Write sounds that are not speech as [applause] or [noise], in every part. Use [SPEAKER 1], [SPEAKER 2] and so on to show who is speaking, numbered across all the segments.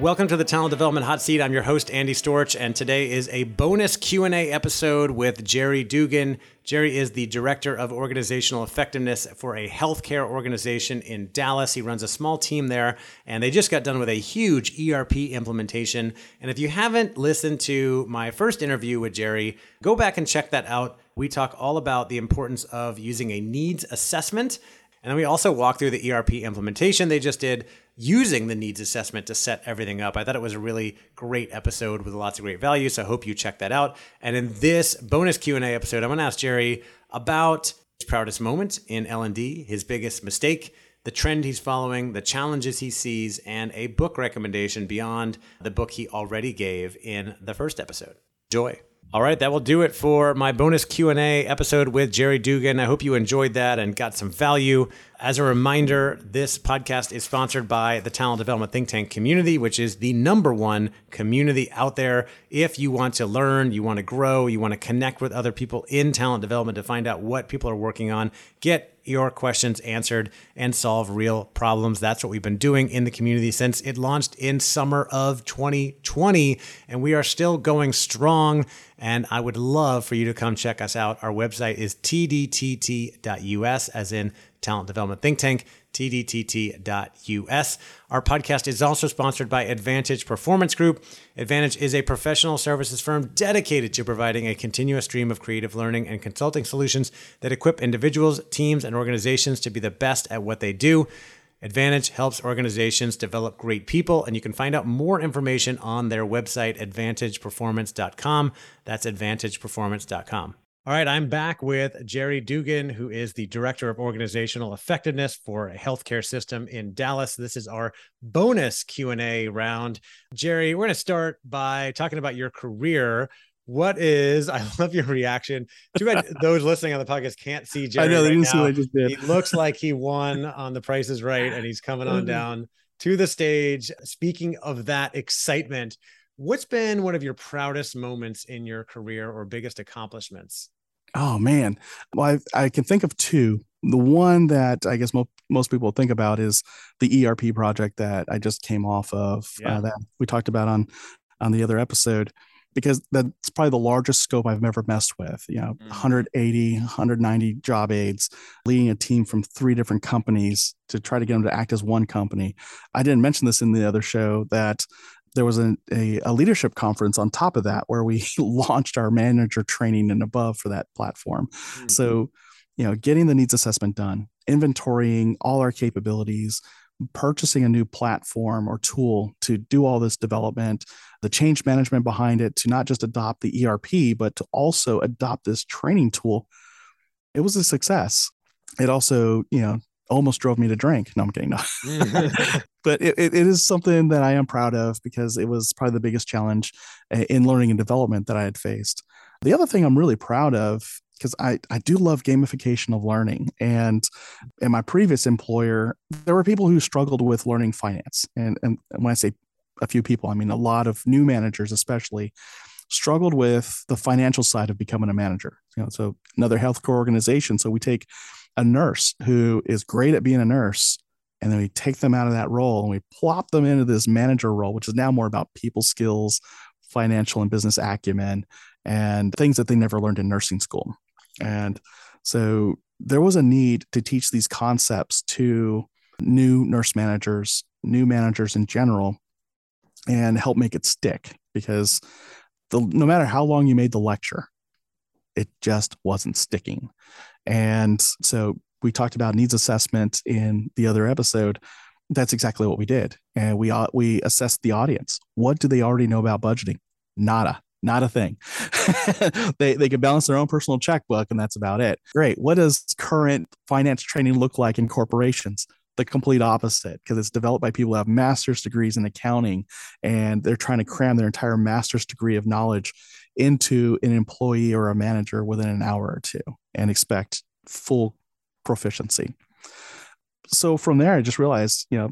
[SPEAKER 1] Welcome to the Talent Development Hot Seat. I'm your host Andy Storch and today is a bonus Q&A episode with Jerry Dugan. Jerry is the Director of Organizational Effectiveness for a healthcare organization in Dallas. He runs a small team there and they just got done with a huge ERP implementation. And if you haven't listened to my first interview with Jerry, go back and check that out. We talk all about the importance of using a needs assessment and then we also walk through the ERP implementation they just did using the needs assessment to set everything up. I thought it was a really great episode with lots of great value, so I hope you check that out. And in this bonus Q&A episode, I'm going to ask Jerry about his proudest moment in L&D, his biggest mistake, the trend he's following, the challenges he sees, and a book recommendation beyond the book he already gave in the first episode. Joy. All right, that will do it for my bonus Q&A episode with Jerry Dugan. I hope you enjoyed that and got some value. As a reminder, this podcast is sponsored by the Talent Development Think Tank community, which is the number one community out there. If you want to learn, you want to grow, you want to connect with other people in talent development to find out what people are working on, get your questions answered and solve real problems. That's what we've been doing in the community since it launched in summer of 2020. And we are still going strong. And I would love for you to come check us out. Our website is tdtt.us, as in Talent Development Think Tank, tdtt.us. Our podcast is also sponsored by Advantage Performance Group. Advantage is a professional services firm dedicated to providing a continuous stream of creative learning and consulting solutions that equip individuals, teams, and organizations to be the best at what they do. Advantage helps organizations develop great people, and you can find out more information on their website, advantageperformance.com. That's advantageperformance.com. All right, I'm back with Jerry Dugan, who is the Director of Organizational Effectiveness for a healthcare system in Dallas. This is our bonus Q&A round. Jerry, we're going to start by talking about your career. What is, [laughs] I love your reaction. Too bad [laughs] those listening on the podcast can't see Jerry.
[SPEAKER 2] I know, they
[SPEAKER 1] right
[SPEAKER 2] didn't
[SPEAKER 1] now.
[SPEAKER 2] see what I just did.
[SPEAKER 1] He looks like he won on The Price is Right, and he's coming on [laughs] oh. down to the stage. Speaking of that excitement, what's been one of your proudest moments in your career or biggest accomplishments?
[SPEAKER 2] Oh man, well, I, I can think of two. The one that I guess mo- most people think about is the ERP project that I just came off of
[SPEAKER 1] Yeah.
[SPEAKER 2] uh, that we talked about on on the other episode, because that's probably the largest scope I've ever messed with. You know,
[SPEAKER 1] Mm.
[SPEAKER 2] 180, 190 job aids, leading a team from three different companies to try to get them to act as one company. I didn't mention this in the other show that there was a, a, a leadership conference on top of that where we [laughs] launched our manager training and above for that platform.
[SPEAKER 1] Mm.
[SPEAKER 2] So, you know, getting the needs assessment done, inventorying all our capabilities, purchasing a new platform or tool to do all this development, the change management behind it to not just adopt the ERP, but to also adopt this training tool. it was a success. It also, you know, almost drove me to drink. No, I'm kidding. No. [laughs] [laughs] but it, it is something that I am proud of because it was probably the biggest challenge uh, in learning and development that I had faced. The other thing I'm really proud of because I, I do love gamification of learning. And in my previous employer, there were people who struggled with learning finance. And, and when I say a few people, I mean a lot of new managers, especially, struggled with the financial side of becoming a manager. You know, so another healthcare organization. So we take a nurse who is great at being a nurse, and then we take them out of that role and we plop them into this manager role, which is now more about people skills, financial and business acumen, and things that they never learned in nursing school. And so there was a need to teach these concepts to new nurse managers, new managers in general, and help make it stick because the, no matter how long you made the lecture, it just wasn't sticking. And so we talked about needs assessment in the other episode. That's exactly what we did. And we, uh, we assessed the audience. What do they already know about budgeting? Nada not a thing. [laughs] they they can balance their own personal checkbook and that's about it. Great. What does current finance training look like in corporations? The complete opposite because it's developed by people who have master's degrees in accounting and they're trying to cram their entire master's degree of knowledge into an employee or a manager within an hour or two and expect full proficiency. So from there, I just realized, you know,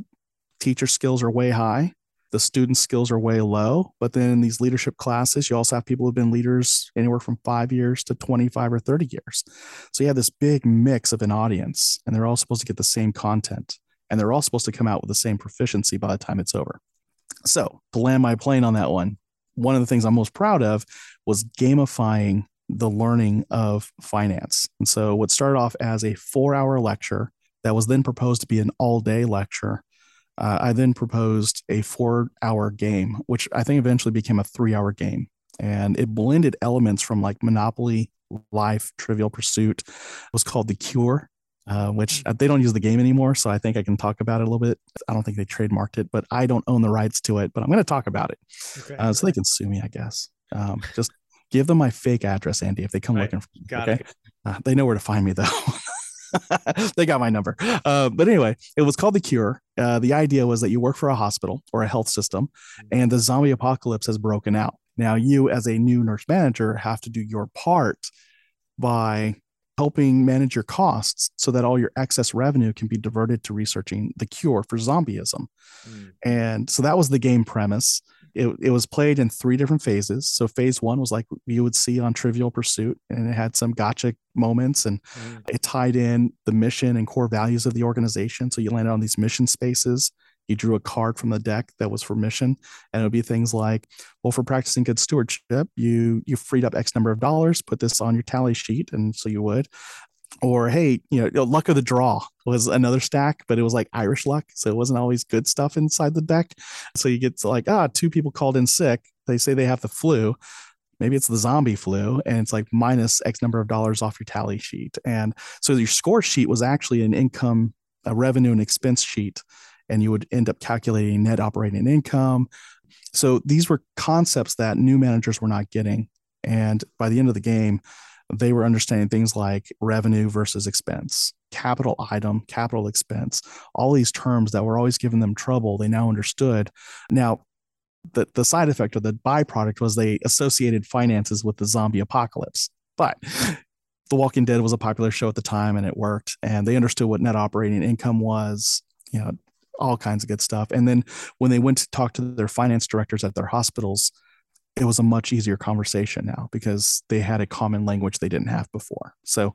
[SPEAKER 2] teacher skills are way high the student skills are way low. But then in these leadership classes, you also have people who've been leaders anywhere from five years to 25 or 30 years. So you have this big mix of an audience, and they're all supposed to get the same content, and they're all supposed to come out with the same proficiency by the time it's over. So to land my plane on that one, one of the things I'm most proud of was gamifying the learning of finance. And so what started off as a four hour lecture that was then proposed to be an all day lecture uh, I then proposed a four hour game, which I think eventually became a three hour game. And it blended elements from like Monopoly, Life, Trivial Pursuit. It was called The Cure, uh, which uh, they don't use the game anymore. So I think I can talk about it a little bit. I don't think they trademarked it, but I don't own the rights to it. But I'm going to talk about it. Okay. Uh, so they can sue me, I guess. Um, just give them my fake address, Andy, if they come looking for me. Got okay. Uh, they know where to find me, though. [laughs] [laughs] they got my number. Uh, but anyway, it was called The Cure. Uh, the idea was that you work for a hospital or a health system, mm-hmm. and the zombie apocalypse has broken out. Now, you, as a new nurse manager, have to do your part by helping manage your costs so that all your excess revenue can be diverted to researching the cure for zombieism. Mm. And so that was the game premise it, it was played in three different phases. So phase one was like you would see on Trivial Pursuit, and it had some gotcha moments, and mm. it tied in the mission and core values of the organization. So you landed on these mission spaces. You drew a card from the deck that was for mission, and it would be things like, well, for practicing good stewardship, you you freed up X number of dollars, put this on your tally sheet, and so you would or hey, you know, luck of the draw was another stack, but it was like Irish luck, so it wasn't always good stuff inside the deck. So you get to like ah, two people called in sick. They say they have the flu. Maybe it's the zombie flu, and it's like minus X number of dollars off your tally sheet. And so your score sheet was actually an income, a revenue and expense sheet, and you would end up calculating net operating income. So these were concepts that new managers were not getting. And by the end of the game, they were understanding things like revenue versus expense, capital item, capital expense, all these terms that were always giving them trouble. They now understood. Now, the, the side effect or the byproduct was they associated finances with the zombie apocalypse. But [laughs] The Walking Dead was a popular show at the time and it worked. And they understood what net operating income was, you know, all kinds of good stuff. And then when they went to talk to their finance directors at their hospitals, it was a much easier conversation now because they had a common language they didn't have before. So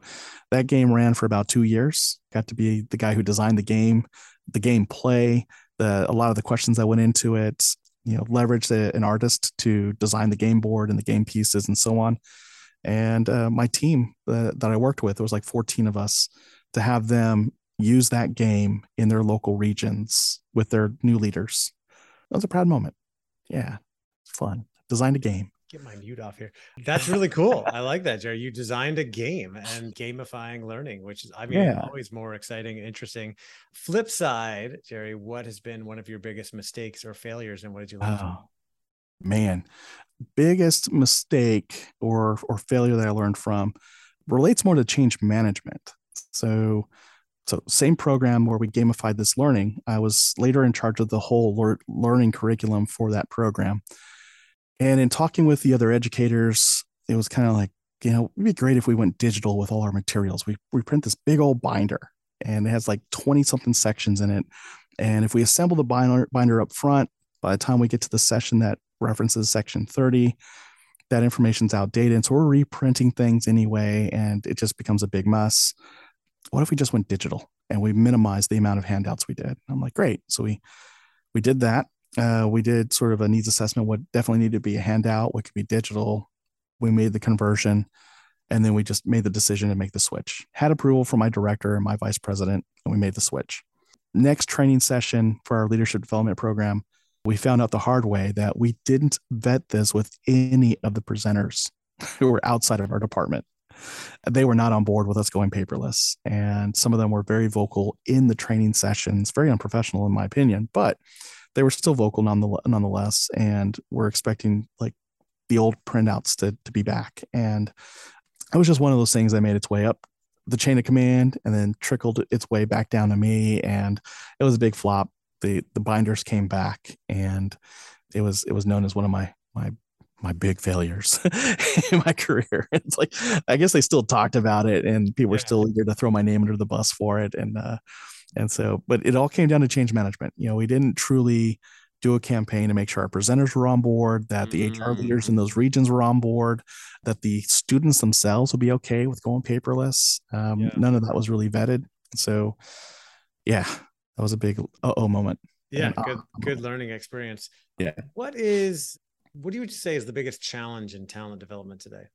[SPEAKER 2] that game ran for about two years. Got to be the guy who designed the game, the game play, the a lot of the questions that went into it. You know, leveraged a, an artist to design the game board and the game pieces and so on. And uh, my team uh, that I worked with, there was like 14 of us, to have them use that game in their local regions with their new leaders. That was a proud moment. Yeah, fun designed a game.
[SPEAKER 1] Get my mute off here. That's really cool. I like that, Jerry. You designed a game and gamifying learning, which is, I mean, yeah. always more exciting interesting. Flip side, Jerry, what has been one of your biggest mistakes or failures, and what did you learn? Oh,
[SPEAKER 2] man, biggest mistake or or failure that I learned from relates more to change management. So, so same program where we gamified this learning. I was later in charge of the whole learning curriculum for that program. And in talking with the other educators, it was kind of like, you know, it'd be great if we went digital with all our materials. We we print this big old binder and it has like 20 something sections in it. And if we assemble the binder, binder up front, by the time we get to the session that references section 30, that information's outdated. And so we're reprinting things anyway, and it just becomes a big mess. What if we just went digital and we minimized the amount of handouts we did? I'm like, great. So we we did that. Uh, we did sort of a needs assessment. What definitely needed to be a handout, what could be digital. We made the conversion, and then we just made the decision to make the switch. Had approval from my director and my vice president, and we made the switch. Next training session for our leadership development program, we found out the hard way that we didn't vet this with any of the presenters [laughs] who were outside of our department. They were not on board with us going paperless. And some of them were very vocal in the training sessions, very unprofessional, in my opinion, but they were still vocal nonetheless. And we're expecting like the old printouts to, to be back. And it was just one of those things that made its way up the chain of command and then trickled its way back down to me. And it was a big flop the the binders came back and it was it was known as one of my my my big failures [laughs] in my career. [laughs] It's like I guess they still talked about it and people yeah. were still eager to throw my name under the bus for it. And uh and so but it all came down to change management. You know, we didn't truly do a campaign to make sure our presenters were on board, that the mm-hmm. HR leaders in those regions were on board, that the students themselves would be okay with going paperless. Um, yeah. None of that was really vetted. So, yeah, that was a big uh oh moment.
[SPEAKER 1] Yeah, good good learning experience.
[SPEAKER 2] Yeah.
[SPEAKER 1] What is what do you say is the biggest challenge in talent development today?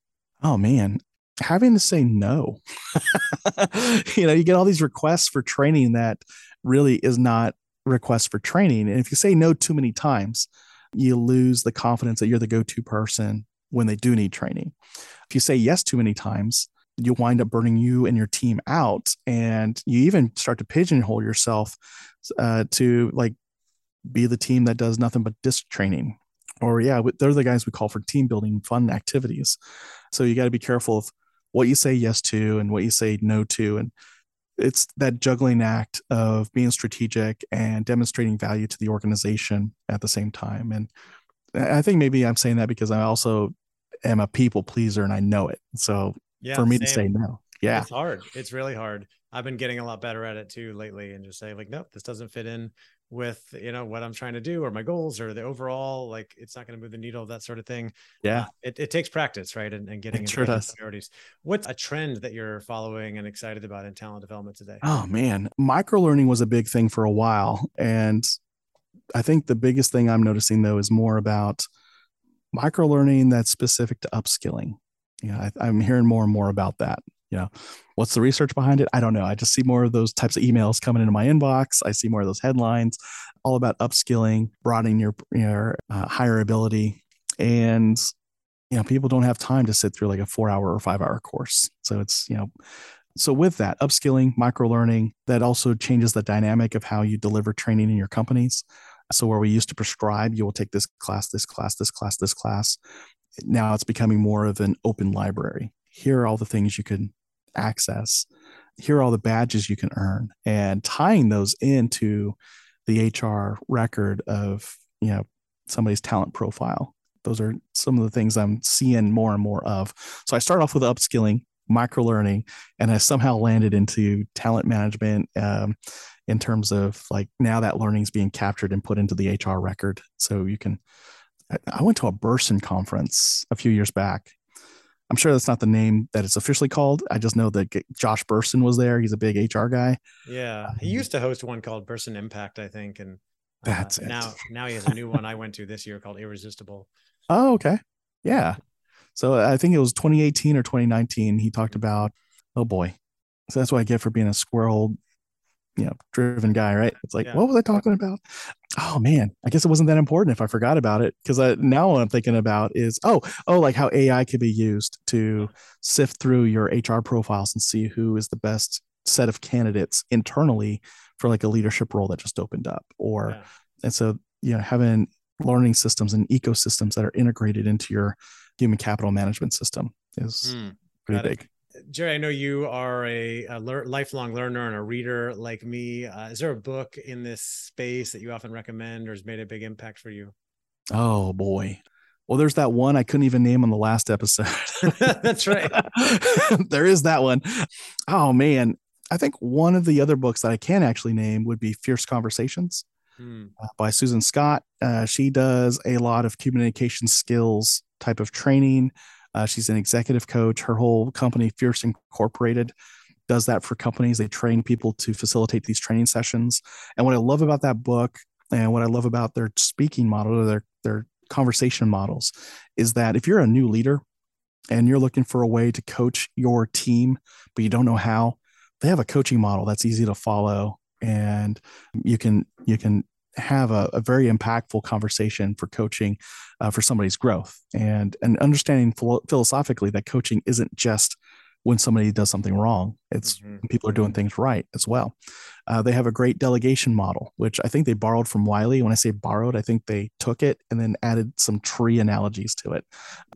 [SPEAKER 2] Oh man, having to say no. [laughs] you know, you get all these requests for training that really is not requests for training. And if you say no too many times, you lose the confidence that you're the go-to person when they do need training. If you say yes too many times, you wind up burning you and your team out and you even start to pigeonhole yourself uh, to like be the team that does nothing but DiSC training or yeah they're the guys we call for team building fun activities so you got to be careful of what you say yes to and what you say no to and it's that juggling act of being strategic and demonstrating value to the organization at the same time and i think maybe i'm saying that because i also am a people pleaser and i know it so yeah, for me same. to say no. Yeah.
[SPEAKER 1] It's hard. It's really hard. I've been getting a lot better at it too lately and just say like, nope, this doesn't fit in with, you know, what I'm trying to do or my goals or the overall, like it's not going to move the needle, that sort of thing.
[SPEAKER 2] Yeah.
[SPEAKER 1] Uh, it, it takes practice, right. And, and getting
[SPEAKER 2] sure does.
[SPEAKER 1] priorities. What's a trend that you're following and excited about in talent development today?
[SPEAKER 2] Oh man, micro learning was a big thing for a while. And I think the biggest thing I'm noticing though is more about micro learning that's specific to upskilling Yeah, I, am hearing more and more about that. You know, what's the research behind it? I don't know. I just see more of those types of emails coming into my inbox. I see more of those headlines, all about upskilling, broadening your your uh, higher ability, and you know, people don't have time to sit through like a four hour or five hour course. So it's you know, so with that upskilling, micro learning, that also changes the dynamic of how you deliver training in your companies. So where we used to prescribe, you will take this class, this class, this class, this class now it's becoming more of an open library. Here are all the things you can access. Here are all the badges you can earn, and tying those into the HR record of you know somebody's talent profile. Those are some of the things I'm seeing more and more of. So I start off with upskilling, micro learning, and I somehow landed into talent management um, in terms of like now that learning is being captured and put into the HR record. So you can I went to a Bersin conference a few years back. I'm sure that's not the name that it's officially called. I just know that Josh Bersin was there. He's a big HR guy.
[SPEAKER 1] Yeah, he um, used to host one called Bersin Impact, I think, and
[SPEAKER 2] uh, that's it.
[SPEAKER 1] Now, now he has a new one I went to this year called Irresistible.
[SPEAKER 2] Oh, okay. Yeah. So I think it was 2018 or 2019. He talked about, oh boy. So that's what I get for being a squirrel you know driven guy right it's like yeah. what was i talking about oh man i guess it wasn't that important if i forgot about it because now what i'm thinking about is oh oh like how ai could be used to sift through your hr profiles and see who is the best set of candidates internally for like a leadership role that just opened up or yeah. and so you know having learning systems and ecosystems that are integrated into your human capital management system is mm, pretty big
[SPEAKER 1] Jerry, I know you are a, a lear- lifelong learner and a reader like me. Uh, is there a book in this space that you often recommend or has made a big impact for you?
[SPEAKER 2] Oh boy. Well, there's that one I couldn't even name on the last episode. [laughs]
[SPEAKER 1] That's right. [laughs]
[SPEAKER 2] there is that one. Oh man. I think one of the other books that I can actually name would be Fierce Conversations hmm. uh, by Susan Scott. Uh, she does a lot of communication skills type of training. Uh, she's an executive coach. Her whole company, Fierce Incorporated, does that for companies. They train people to facilitate these training sessions. And what I love about that book and what I love about their speaking model or their, their conversation models is that if you're a new leader and you're looking for a way to coach your team, but you don't know how, they have a coaching model that's easy to follow and you can you can have a, a very impactful conversation for coaching uh, for somebody's growth and and understanding philo- philosophically that coaching isn't just when somebody does something wrong. It's mm-hmm. people are doing things right as well. Uh, they have a great delegation model which i think they borrowed from wiley. When i say borrowed i think they took it and then added some tree analogies to it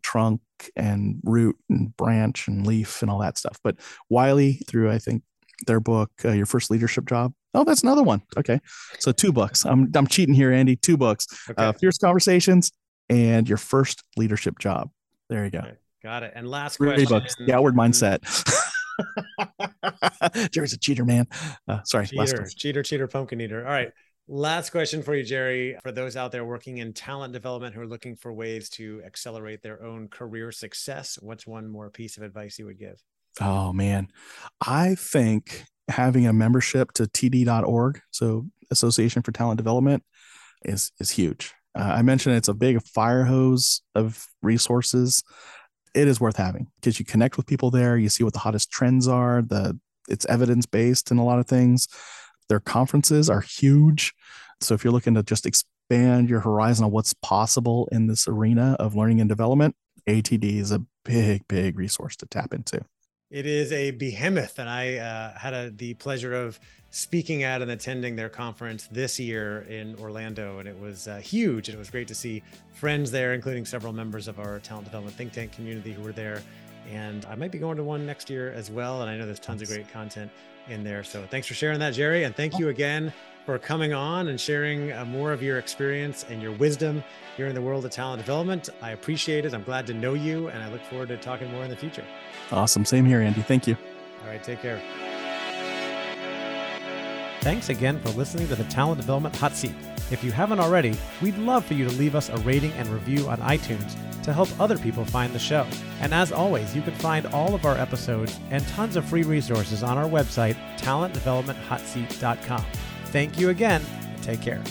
[SPEAKER 2] trunk and root and branch and leaf and all that stuff. But wiley through i think their book, uh, Your First Leadership Job. Oh, that's another one. Okay. So two books. I'm, I'm cheating here, Andy. Two books okay. uh, Fierce Conversations and Your First Leadership Job. There you go. Okay.
[SPEAKER 1] Got it. And last Three question.
[SPEAKER 2] Books, the Outward Mindset. [laughs] Jerry's a cheater, man. Uh, sorry.
[SPEAKER 1] Cheater, cheater, cheater, pumpkin eater. All right. Last question for you, Jerry. For those out there working in talent development who are looking for ways to accelerate their own career success, what's one more piece of advice you would give?
[SPEAKER 2] Oh man, I think having a membership to TD.org, so Association for Talent Development, is is huge. Uh, I mentioned it's a big fire hose of resources. It is worth having because you connect with people there. You see what the hottest trends are. The it's evidence based in a lot of things. Their conferences are huge. So if you're looking to just expand your horizon on what's possible in this arena of learning and development, ATD is a big, big resource to tap into.
[SPEAKER 1] It is a behemoth, and I uh, had a, the pleasure of speaking at and attending their conference this year in Orlando, and it was uh, huge. And it was great to see friends there, including several members of our talent development think tank community who were there. And I might be going to one next year as well. And I know there's tons of great content in there. So thanks for sharing that, Jerry. And thank you again for coming on and sharing uh, more of your experience and your wisdom here in the world of talent development. I appreciate it. I'm glad to know you, and I look forward to talking more in the future.
[SPEAKER 2] Awesome. Same here, Andy. Thank you.
[SPEAKER 1] All right. Take care. Thanks again for listening to the Talent Development Hot Seat. If you haven't already, we'd love for you to leave us a rating and review on iTunes to help other people find the show. And as always, you can find all of our episodes and tons of free resources on our website, talentdevelopmenthotseat.com. Thank you again, take care.